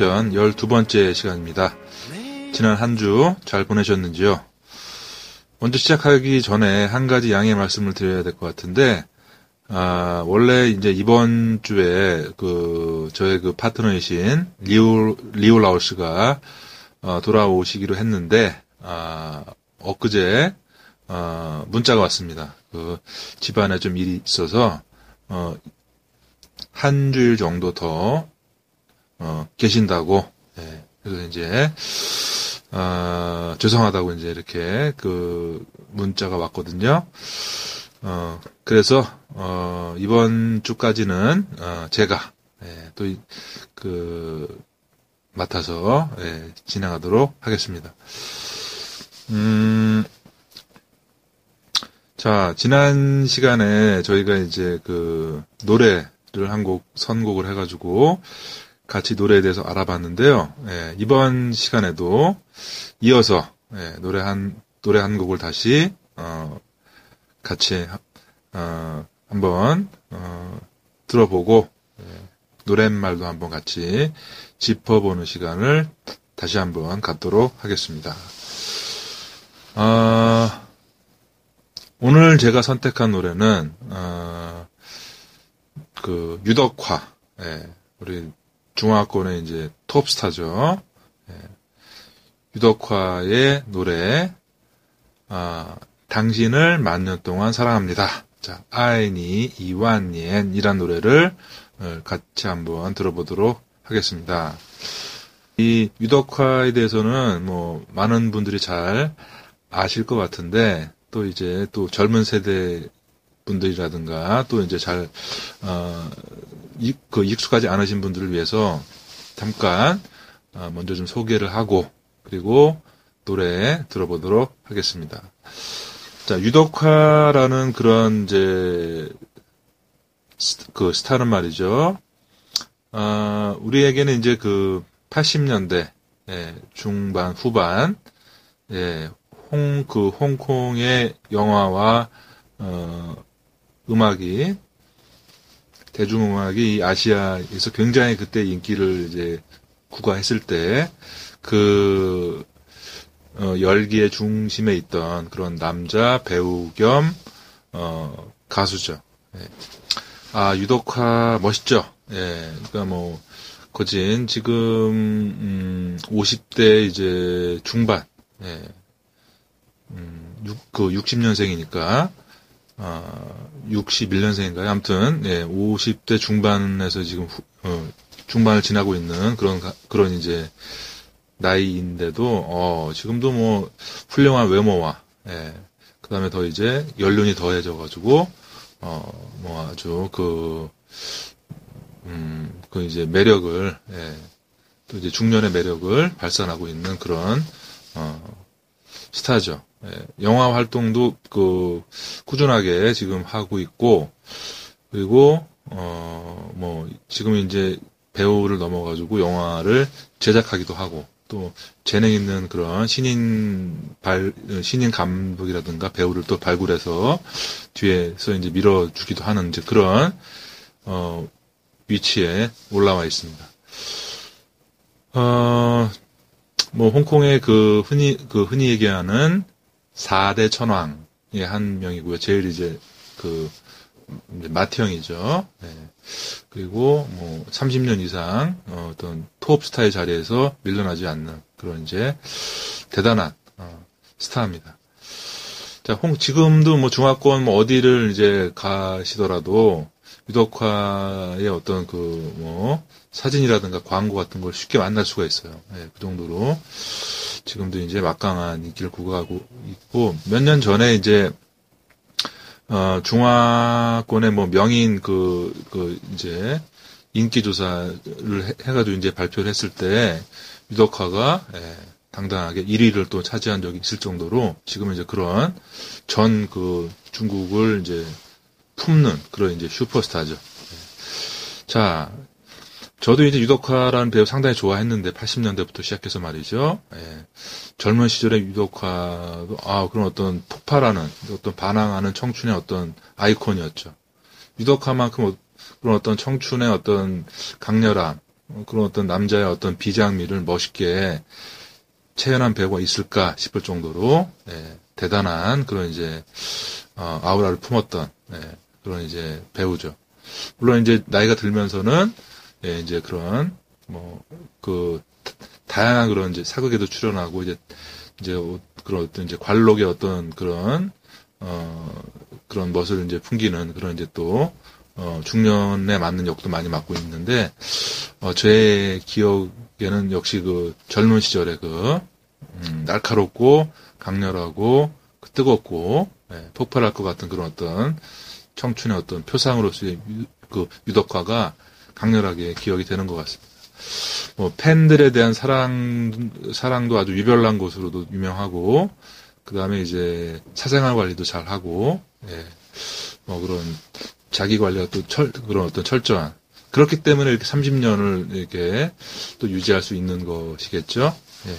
어, 활용편 12번째 시간입니다 지난 한 주 잘 보내셨는지요 먼저 시작하기 전에 한 가지 양해 말씀을 드려야 될 것 같은데 아, 원래 이제 이번 주에 그 저의 그 파트너이신 리오 리오라우스가 어, 돌아오시기로 했는데 아, 엊그제 어, 문자가 왔습니다. 그 집안에 좀 일이 있어서 어, 한 주일 정도 더 어, 계신다고 예, 그래서 이제 어, 죄송하다고 이제 이렇게 그 문자가 왔거든요. 어, 그래서 어, 이번 주까지는 어, 제가 예, 또그 맡아서 예, 진행하도록 하겠습니다. 음, 자 지난 시간에 저희가 이제 그 노래를 한 곡 선곡을 해가지고 같이 노래에 대해서 알아봤는데요. 예, 이번 시간에도 이어서 예, 노래 한 노래 한 곡을 다시 어, 같이 어, 한번 어, 들어보고 예, 노랫말도 한번 같이 짚어보는 시간을 다시 한번 갖도록 하겠습니다. 어, 오늘 제가 선택한 노래는 어, 그 유덕화 예, 우리 중화권의 이제 톱스타죠. 예, 유덕화의 노래 아, 당신을 만년 동안 사랑합니다. 자, 아이니 이완니엔이란 노래를 어, 같이 한번 들어보도록 하겠습니다. 이 유덕화에 대해서는 뭐 많은 분들이 잘 아실 것 같은데 또 이제 또 젊은 세대 분들이라든가 또 이제 잘 어, 익, 그 익숙하지 않으신 분들을 위해서 잠깐 어, 먼저 좀 소개를 하고 그리고 노래 들어보도록 하겠습니다. 자, 유덕화라는 그런 이제 그 스타는 말이죠. 아, 우리에게는 이제 그 80년대 예, 중반 후반 예, 홍 그 홍콩의 영화와 어, 음악이 대중음악이 아시아에서 굉장히 그때 인기를 이제 구가했을 때 그 어, 열기의 중심에 있던 그런 남자 배우 겸 어, 가수죠. 예. 아 유독화 멋있죠. 예, 그러니까 뭐 거진 지금 음, 50대 이제 중반, 예, 음, 6, 그 60년생이니까 어, 61년생인가요? 아무튼 예, 50대 중반에서 지금 후, 어, 중반을 지나고 있는 그런 그런 이제 나이인데도 어, 지금도 뭐 훌륭한 외모와 예, 그다음에 더 이제 연륜이 더해져 가지고 어, 뭐 아주 그 음, 그 이제 매력을 예, 또 이제 중년의 매력을 발산하고 있는 그런 어, 스타죠. 예, 영화 활동도 그 꾸준하게 지금 하고 있고 그리고 어 뭐 지금 이제 배우를 넘어가지고 영화를 제작하기도 하고 또 재능 있는 그런 신인 발 신인 감독이라든가 배우를 또 발굴해서 뒤에서 이제 밀어주기도 하는 이제 그런 어 위치에 올라와 있습니다. 어뭐 홍콩의 그 흔히 그 흔히 얘기하는 4대 천왕의 한 명이고요. 제일 이제 그 마티형이죠. 네. 그리고 뭐 30년 이상 어, 떤 톱스타의 자리에서 밀려나지 않는 그런 이제 대단한 어, 스타입니다. 자, 홍 지금도 뭐 중화권 뭐 어디를 이제 가시더라도 유덕화의 어떤 그 뭐 사진이라든가 광고 같은 걸 쉽게 만날 수가 있어요. 네, 그 정도로 지금도 이제 막강한 인기를 구가하고 있고 몇 년 전에 이제 어, 중화권의 뭐 명인 그, 그, 이제, 인기조사를 해, 가지고 이제 발표를 했을 때, 유덕화가, 예, 당당하게 1위를 또 차지한 적이 있을 정도로, 지금은 이제 그런 전 그 중국을 이제 품는 그런 이제 슈퍼스타죠. 예. 자, 저도 이제 유덕화라는 배우 상당히 좋아했는데 80년대부터 시작해서 말이죠. 예. 젊은 시절의 유덕화도 아 그런 어떤 폭발하는 어떤 반항하는 청춘의 어떤 아이콘이었죠. 유덕화만큼 어- 그런 어떤 청춘의 어떤 강렬함 어, 그런 어떤 남자의 어떤 비장미를 멋있게 체현한 배우가 있을까 싶을 정도로 예, 대단한 그런 이제 어, 아우라를 품었던 예, 그런 이제 배우죠. 물론 이제 나이가 들면서는 예, 이제 그런 뭐 그 다양한 그런 이제 사극에도 출연하고 이제 이제 어- 그런 어떤 이제 관록의 어떤 그런 어 그런 멋을 이제 풍기는 그런 이제 또 어, 중년에 맞는 역도 많이 맡고 있는데 어, 제 기억에는 역시 그 젊은 시절에 그 음, 날카롭고 강렬하고 그 뜨겁고 예, 폭발할 것 같은 그런 어떤 청춘의 어떤 표상으로서의 유, 그 유덕화가 강렬하게 기억이 되는 것 같습니다. 뭐 팬들에 대한 사랑 사랑도 아주 유별난 것으로도 유명하고 그 다음에 이제 사생활 관리도 잘 하고 예, 뭐 그런 자기 관리가 또 철, 그런 어떤 철저한 그렇기 때문에 이렇게 30년을 이렇게 또 유지할 수 있는 것이겠죠. 예.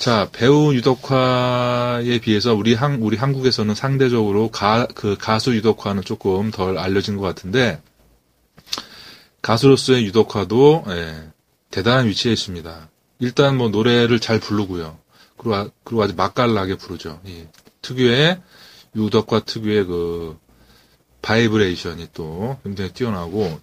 자, 배우 유덕화에 비해서 우리 한, 우리 한국에서는 상대적으로 가, 그 가수 유덕화는 조금 덜 알려진 것 같은데, 가수로서의 유덕화도, 예, 대단한 위치에 있습니다. 일단 뭐 노래를 잘 부르고요. 그리고, 아- 그리고 아주 맛깔나게 부르죠. 예. 특유의, 유덕화 특유의 그, 바이브레이션이 또 굉장히 뛰어나고,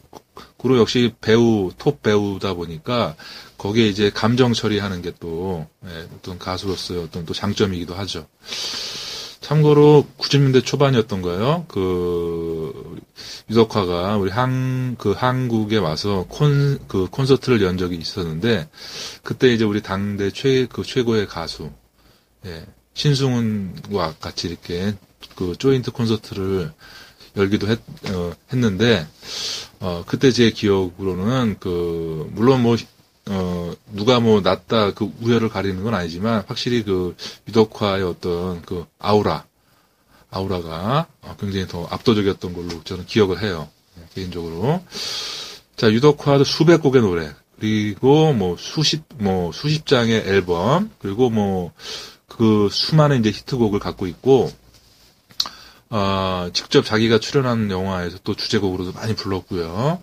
그리고 역시 배우, 톱 배우다 보니까, 거기에 이제 감정 처리하는 게 또 예, 어떤 가수로서의 어떤 또 장점이기도 하죠. 참고로 90년대 초반이었던가요? 그 유덕화가 우리 한 그 한국에 와서 콘 그 콘서트를 연 적이 있었는데 그때 이제 우리 당대 최 그 최고의 가수 예, 신승훈과 같이 이렇게 그 조인트 콘서트를 열기도 했, 어, 했는데 어, 그때 제 기억으로는 그 물론 뭐 어, 누가 뭐 낫다 그 우열을 가리는 건 아니지만 확실히 그 유덕화의 어떤 그 아우라, 아우라가 어, 굉장히 더 압도적이었던 걸로 저는 기억을 해요. 예, 개인적으로. 자, 유덕화도 수백 곡의 노래, 그리고 뭐 수십, 뭐 수십 장의 앨범, 그리고 뭐 그 수많은 이제 히트곡을 갖고 있고, 어, 직접 자기가 출연한 영화에서 또 주제곡으로도 많이 불렀고요.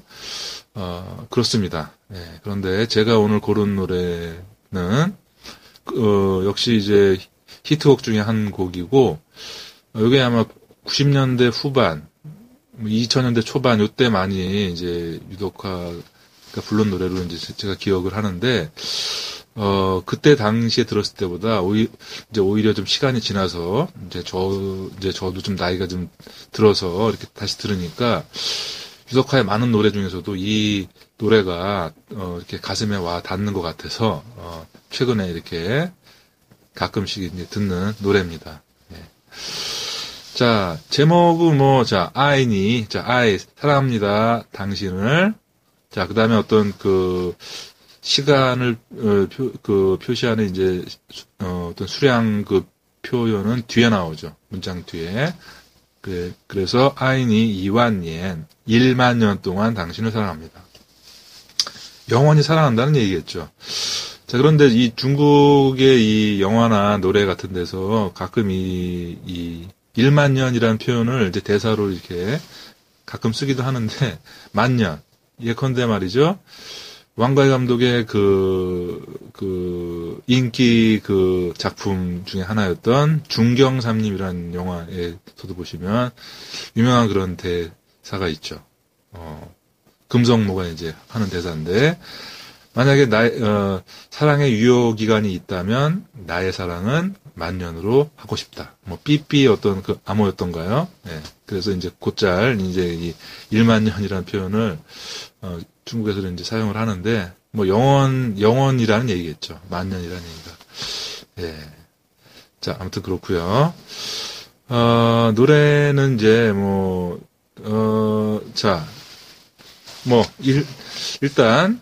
어, 그렇습니다. 예, 그런데 제가 오늘 고른 노래는 어, 역시 이제 히트곡 중에 한 곡이고 어, 이게 아마 90년대 후반, 2000년대 초반 요때 많이 이제 유독화가 부른 노래로 이제 제가 기억을 하는데 어, 그때 당시에 들었을 때보다 오히, 이제 오히려 좀 시간이 지나서 이제 저 이제 저도 좀 나이가 좀 들어서 이렇게 다시 들으니까 유덕화의 많은 노래 중에서도 이 노래가 어, 이렇게 가슴에 와 닿는 것 같아서 어, 최근에 이렇게 가끔씩 이제 듣는 노래입니다. 예. 자 제목은 뭐자 아이니 자 아이 사랑합니다 당신을 자 그다음에 어떤 그 시간을 어, 표, 그 표시하는 이제 어, 어떤 수량 그 표현은 뒤에 나오죠 문장 뒤에 그래, 그래서 아인이 이완니엔 1만 년 동안 당신을 사랑합니다. 영원히 사랑한다는 얘기겠죠. 자, 그런데 이 중국의 이 영화나 노래 같은 데서 가끔 이, 이 1만 년이라는 표현을 이제 대사로 이렇게 가끔 쓰기도 하는데, 만년. 예컨대 말이죠. 왕가의 감독의 그, 그, 인기 그 작품 중에 하나였던 중경삼림이라는 영화에서도 보시면 유명한 그런 대 사가 있죠. 어, 금성모가 이제 하는 대사인데, 만약에 나, 어, 사랑의 유효 기간이 있다면 나의 사랑은 만년으로 하고 싶다. 뭐 삐삐 어떤 그 암호였던가요? 예. 그래서 이제 곧잘 이제 이 1만 년이라는 표현을 어, 중국에서는 이제 사용을 하는데 뭐 영원 영원이라는 얘기겠죠. 만년이라는 얘기가. 예. 자 아무튼 그렇고요. 어, 노래는 이제 뭐 어, 자, 뭐 일, 일단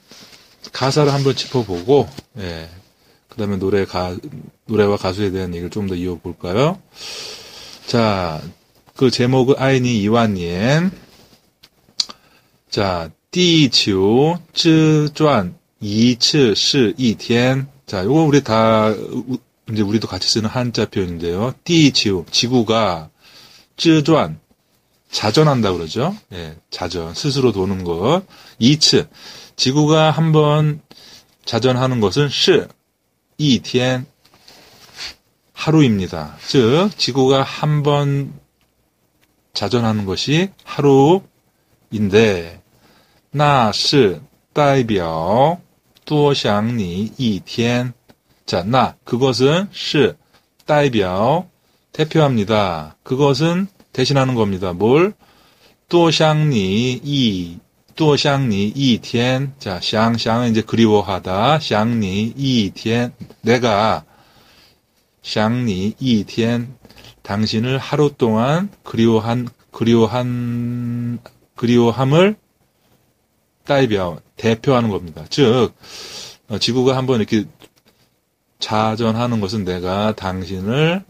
가사를 한번 짚어보고, 예. 그 다음에 노래 가, 노래와 가수에 대한 얘기를 좀 더 이어볼까요? 자, 그 제목은 아이니 이완니엔. 자, 地球自转一次是一天. 자, 요거 우리 다 우- 이제 우리도 같이 쓰는 한자 표현인데요. 地球 지구가 自转 자전한다 그러죠. 예, 자전 스스로 도는 것. 2次 지구가 한번 자전하는 것은 是 이天 하루입니다. 즉 지구가 한 번 자전하는 것이 하루인데 那是代表多想你一天. 자, 나 그것은 是代表 대표합니다. 그것은 대신하는 겁니다. 뭘? 또샹니 이 또샹니 이텐 자, 샹샹은 이제 그리워하다. 샹니 이티엔 내가 샹니 이티엔 당신을 하루 동안 그리워한 그리워한 그리워함을 따이벼 대표하는 겁니다. 즉 어, 지구가 한번 이렇게 자전하는 것은 내가 당신을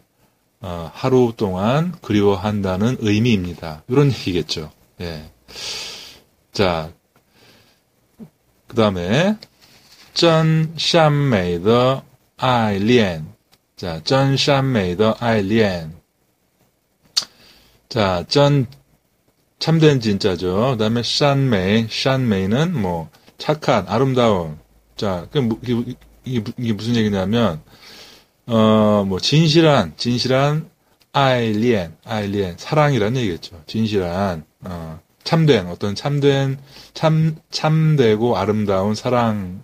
어, 하루 동안 그리워한다는 의미입니다. 이런 얘기겠죠. 예. 자, 그 다음에 전 샴메이더 아이리엔 자, 전 샴메이더 아이리엔 자, 전 참된 진짜죠. 그 다음에 샴메이 샴메이는 뭐 착한, 아름다운 자, 이게, 이게, 이게 무슨 얘기냐면 어, 뭐 진실한, 진실한 아이리엔, 아이리엔 사랑이란 얘기겠죠. 진실한 어, 참된 어떤 참된 참 참되고 아름다운 사랑은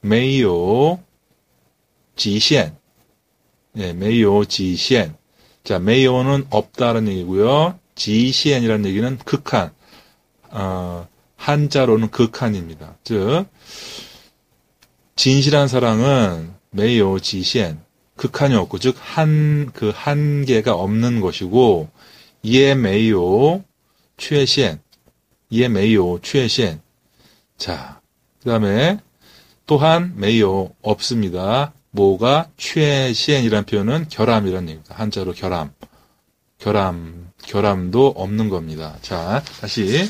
메이오 지시엔 예, 메이오 지시엔 자, 메이오는 없다는 얘기고요. 지시엔이라는 얘기는 극한, 어, 한자로는 극한입니다. 즉, 진실한 사랑은 메이오 지시엔, 극한이 없고, 즉, 한, 그 한계가 없는 것이고, 예 메이오 최시엔, 예 메이오 최시엔. 자, 그 다음에, 또한 메이오 없습니다. 뭐가 최시엔이라는 표현은 결함이라는 얘기입니다. 한자로 결함. 결함, 결함도 없는 겁니다. 자, 다시.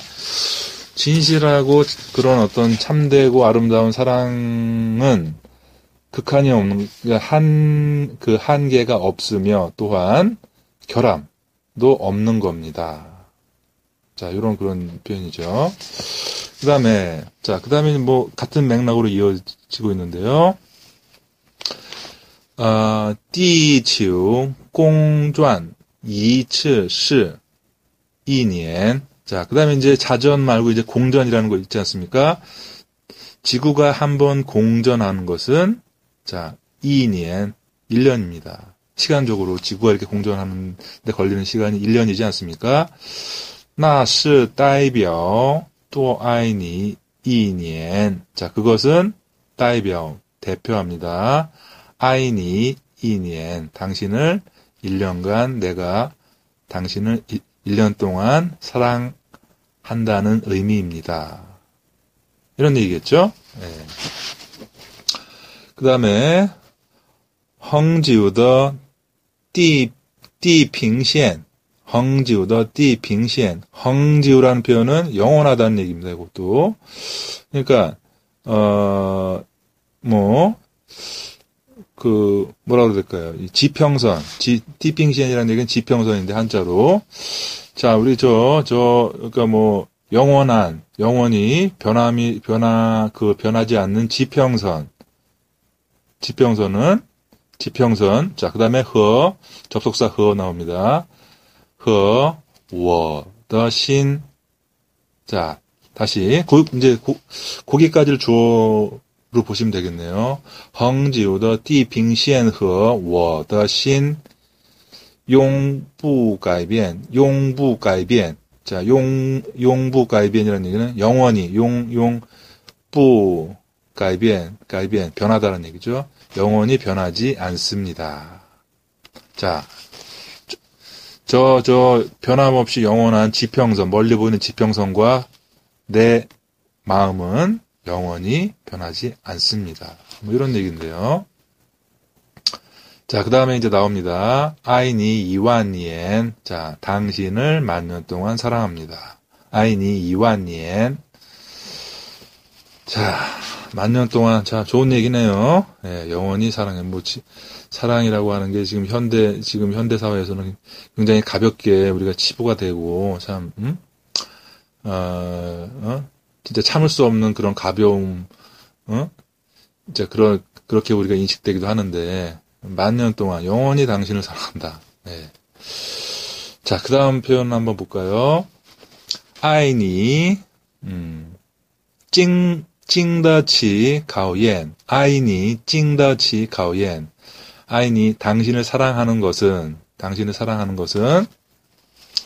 진실하고 그런 어떤 참되고 아름다운 사랑은 극한이 없는 그러니까 한그 한계가 없으며 또한 결함도 없는 겁니다. 자, 이런 그런 표현이죠. 그 다음에, 자, 그 다음에 뭐, 같은 맥락으로 이어지고 있는데요. 아, 띠치우, 공존, 이츠, 시, 이년. 자, 그 다음에 이제 자전 말고 이제 공전이라는 거 있지 않습니까? 지구가 한번 공전하는 것은 자, 2년, 1년입니다. 시간적으로 지구가 이렇게 공전하는데 걸리는 시간이 1년이지 않습니까? 那是代表多爱你一年. 자, 그것은 代表 대표합니다. 아이니 이니엔 당신을 1년간 내가 당신을 1년 동안 사랑한다는 의미입니다. 이런 얘기겠죠? 네. 그 다음에 헝지우더 띠, 띠빙시엔 헝지우더 띠빙시엔 헝지우라는 표현은 영원하다는 얘기입니다. 이것도 그러니까 어뭐 그 뭐라 그래야 될까요? 이 지평선, 지 디핑시엔이라는 얘기는 지평선인데 한자로. 자, 우리 저저 그러니까 뭐 영원한 영원히 변함이 변화 그 변하지 않는 지평선. 지평선은 지평선. 자, 그 다음에 허, 접속사 허 나옵니다. 허, 워, 더, 신. 자, 다시, 고, 이제 고, 고기까지를 주어로 보시면 되겠네요. 헝지우 더, 디빙시엔 허, 워, 더, 신. 용부가이변, 용부가이변. 자, 용, 용부가이변이라는 얘기는 영원히, 용, 용, 부, 가이변, 가이변, 변하다는 얘기죠. 영원히 변하지 않습니다. 자, 저, 저, 변함없이 영원한 지평선, 멀리 보이는 지평선과 내 마음은 영원히 변하지 않습니다. 뭐 이런 얘기인데요. 자, 그 다음에 이제 나옵니다. 아이니 이완니엔. 자, 당신을 만년 동안 사랑합니다. 아이니 이완니엔. 자, 만년 동안, 자, 좋은 얘기네요. 예, 영원히 사랑해. 뭐, 지, 사랑이라고 하는 게 지금 현대, 지금 현대 사회에서는 굉장히 가볍게 우리가 치부가 되고, 참, 음? 어, 어? 진짜 참을 수 없는 그런 가벼움, 어? 진짜 그런, 그렇게 우리가 인식되기도 하는데, 만년 동안 영원히 당신을 사랑한다. 네. 자, 그 다음 표현 한번 볼까요? 아이니, 음, 찡, 찡더치 가오옌. 아이니, 찡더치 가오옌. 아이니, 당신을 사랑하는 것은, 당신을 사랑하는 것은,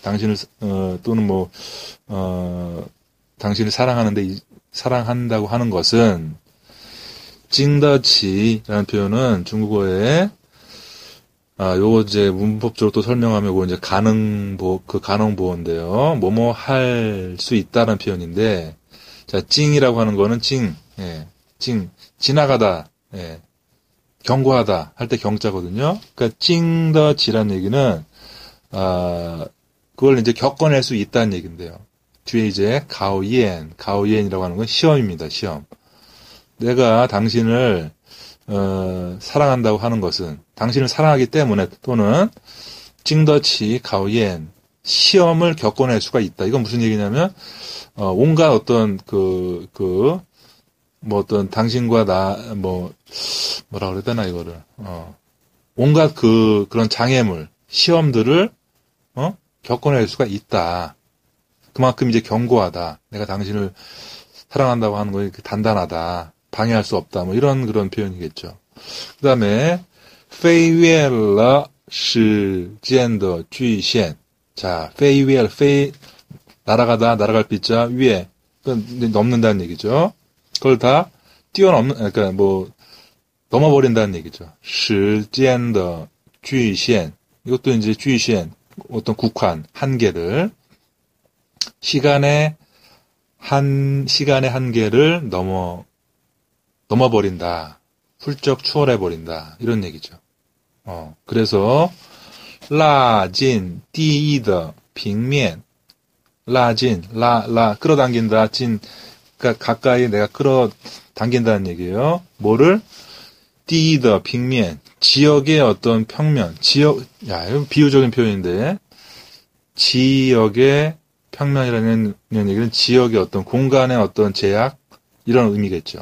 당신을, 어, 또는 뭐, 어, 당신을 사랑하는데, 이- 사랑한다고 하는 것은, 찡더치라는 표현은 중국어에 아, 요거 이제 문법적으로 또 설명하면 요거 이제 가능보, 그 가능보호인데요. 뭐뭐 할 수 있다는 표현인데, 자, 찡이라고 하는 거는 찡, 예, 찡, 지나가다, 예, 경고하다 할 때 경자거든요. 그러니까 찡더지라는 얘기는, 아, 그걸 이제 겪어낼 수 있다는 얘기인데요. 뒤에 이제 가오옌, 가오옌이라고 하는 건 시험입니다, 시험. 내가 당신을 어, 사랑한다고 하는 것은 당신을 사랑하기 때문에 또는 찡더치 가오옌 시험을 겪어낼 수가 있다. 이건 무슨 얘기냐면 어, 온갖 어떤 그 그 뭐 어떤 당신과 나 뭐 뭐라 그래야 되나 이거를 어 온갖 그 그런 장애물 시험들을 어 겪어낼 수가 있다. 그만큼 이제 견고하다. 내가 당신을 사랑한다고 하는 거에 그 단단하다. 방해할 수 없다. 뭐 이런 그런 표현이겠죠. 그다음에 페이웰라 시젠더 주이셴 자, 페이 웰, 페이 날아가다, 날아갈 빗자 위에 그 넘는다는 얘기죠. 그걸 다 뛰어넘는 아, 그러니까 뭐 넘어버린다는 얘기죠. 시간의 주의시엔 이것도 이제 주의시엔 어떤 국한 한계를 시간의 한 시간의 한계를 넘어 넘어버린다. 훌쩍 추월해 버린다. 이런 얘기죠. 어, 그래서 라진, 띠이더, 빙면, 라진, 라, 라, 끌어당긴다, 진, 그니까 가까이 내가 끌어당긴다는 얘기예요. 뭐를? 띠이더, 빙면, 지역의 어떤 평면, 지역, 야, 이거 비유적인 표현인데, 지역의 평면이라는 얘기는 지역의 어떤 공간의 어떤 제약, 이런 의미겠죠.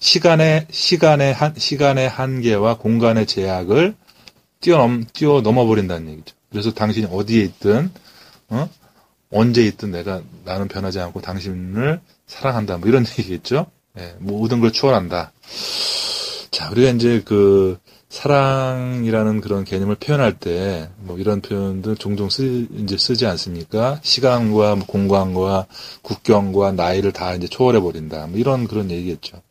시간의 시간의 한 시간의 한계와 공간의 제약을 뛰어넘 뛰어넘어 버린다는 얘기죠. 그래서 당신이 어디에 있든 어? 언제 있든 내가 나는 변하지 않고 당신을 사랑한다. 뭐 이런 얘기겠죠. 예, 모든 걸 추월한다. 자, 우리가 이제 그 사랑이라는 그런 개념을 표현할 때 뭐 이런 표현들 종종 쓰 이제 쓰지 않습니까? 시간과 뭐 공간과 국경과 나이를 다 이제 초월해 버린다. 뭐 이런 그런 얘기겠죠.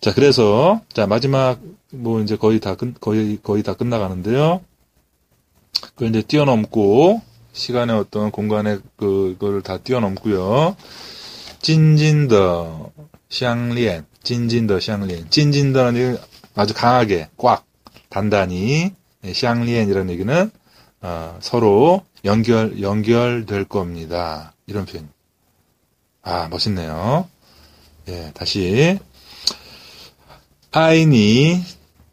자, 그래서, 자, 마지막, 뭐, 이제 거의 다 끝, 거의, 거의 다 끝나가는데요. 그걸 이제 뛰어넘고, 시간의 어떤 공간의 그거를 다 뛰어넘고요. 찐진더, 샹리엔, 찐진더, 샹리엔. 찐진더는 아주 강하게, 꽉, 단단히, 예, 샹리엔이라는 얘기는, 어, 서로 연결, 연결될 겁니다. 이런 표현. 아, 멋있네요. 예, 다시. 爱你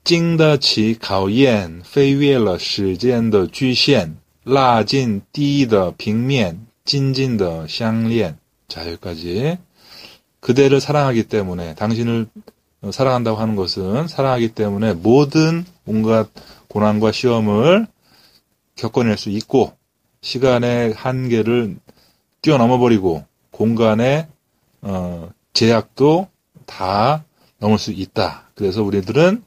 经得起考验，飞越了时间的局限，拉近地的平面，紧紧的相连. 자, 여기까지. 그대를 사랑하기 때문에, 당신을 어, 사랑한다고 하는 것은 사랑하기 때문에 모든 온갖 고난과 시험을 겪어낼 수 있고, 시간의 한계를 뛰어넘어 버리고, 공간의 어, 제약도 다 넘을 수 있다. 그래서 우리들은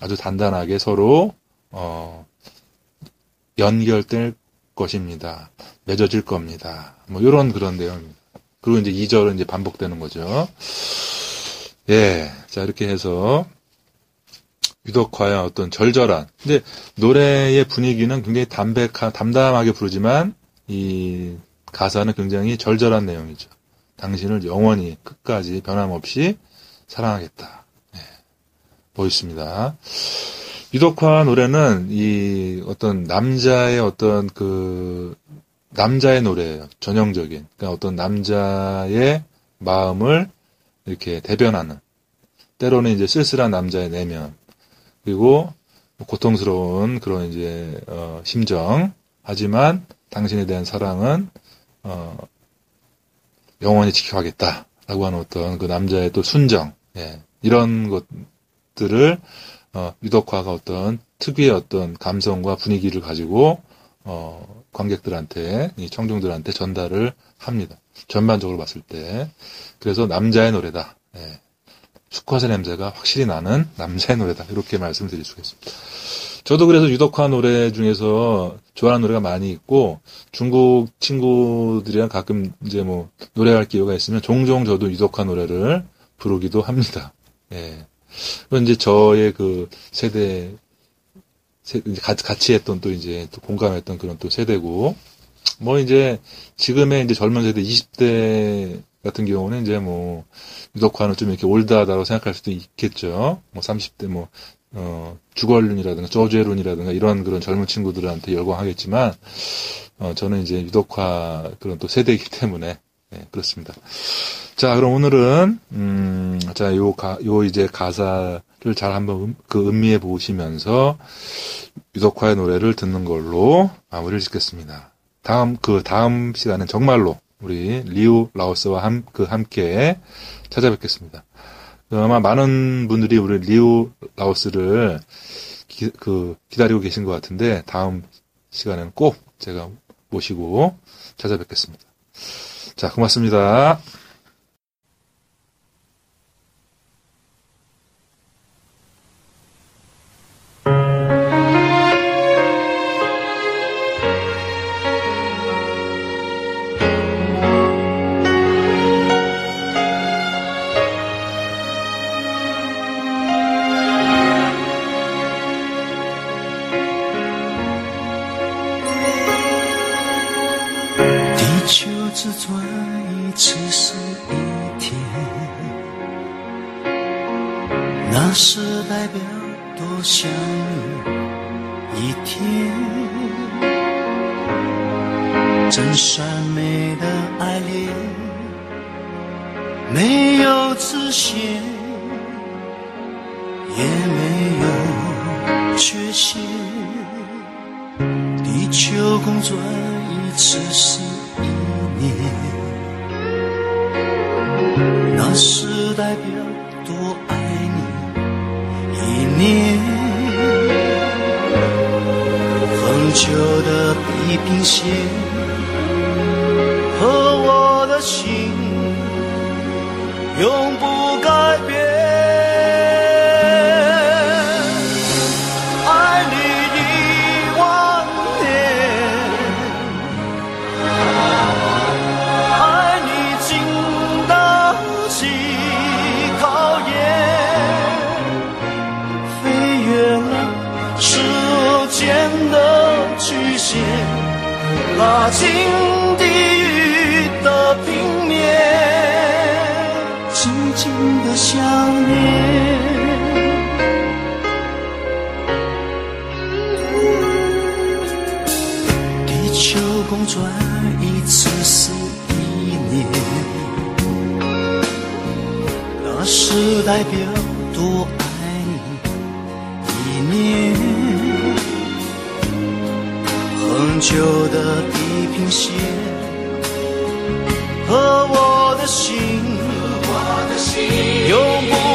아주 단단하게 서로 어, 연결될 것입니다. 맺어질 겁니다. 뭐 이런 그런 내용입니다. 그리고 이제 2절은 이제 반복되는 거죠. 예, 자 이렇게 해서 유덕화의 어떤 절절한. 근데 노래의 분위기는 굉장히 담백한, 담담하게 부르지만 이 가사는 굉장히 절절한 내용이죠. 당신을 영원히 끝까지 변함없이 사랑하겠다. 예, 멋있습니다. 유덕화 노래는 이 어떤 남자의 어떤 그 남자의 노래예요. 전형적인. 그러니까 어떤 남자의 마음을 이렇게 대변하는. 때로는 이제 쓸쓸한 남자의 내면. 그리고 고통스러운 그런 이제 어, 심정. 하지만 당신에 대한 사랑은 어, 영원히 지켜가겠다라고 하는 어떤 그 남자의 또 순정. 예. 이런 것 들을 어, 유덕화가 어떤 특유의 어떤 감성과 분위기를 가지고 어, 관객들한테 이 청중들한테 전달을 합니다. 전반적으로 봤을 때 그래서 남자의 노래다. 예. 수컷의 냄새가 확실히 나는 남자의 노래다. 이렇게 말씀드릴 수가 있습니다. 저도 그래서 유덕화 노래 중에서 좋아하는 노래가 많이 있고 중국 친구들이랑 가끔 이제 뭐 노래할 기회가 있으면 종종 저도 유덕화 노래를 부르기도 합니다. 예. 이제 저의 그 세대, 세, 같이 했던 또 이제 또 공감했던 그런 또 세대고, 뭐 이제 지금의 이제 젊은 세대 20대 같은 경우는 이제 뭐 유덕화는 좀 이렇게 올드하다고 생각할 수도 있겠죠. 뭐 30대 뭐, 어, 주걸룬이라든가 조제룬이라든가 이런 그런 젊은 친구들한테 열광하겠지만, 어, 저는 이제 유덕화 그런 또 세대이기 때문에, 네, 그렇습니다. 자, 그럼 오늘은, 음, 자, 요 가, 요 이제 가사를 잘 한번 음, 그 음미해 보시면서 유덕화의 노래를 듣는 걸로 마무리를 짓겠습니다. 다음, 그 다음 시간은 정말로 우리 리우 라오스와 함, 그 함께 찾아뵙겠습니다. 아마 많은 분들이 우리 리우 라오스를 기, 그 기다리고 계신 것 같은데 다음 시간에는 꼭 제가 모시고 찾아뵙겠습니다. 자, 고맙습니다. 真善美的爱恋没有期限也没有缺陷。地球公转一次是一年那是代表多爱你一年恒久的地平线心永不改变爱你一万年爱你经得起考验飞越了时间的局限拉近想念地球公转一次是一年。那是代表多爱你。一年恒久的地平线和我的心。No more.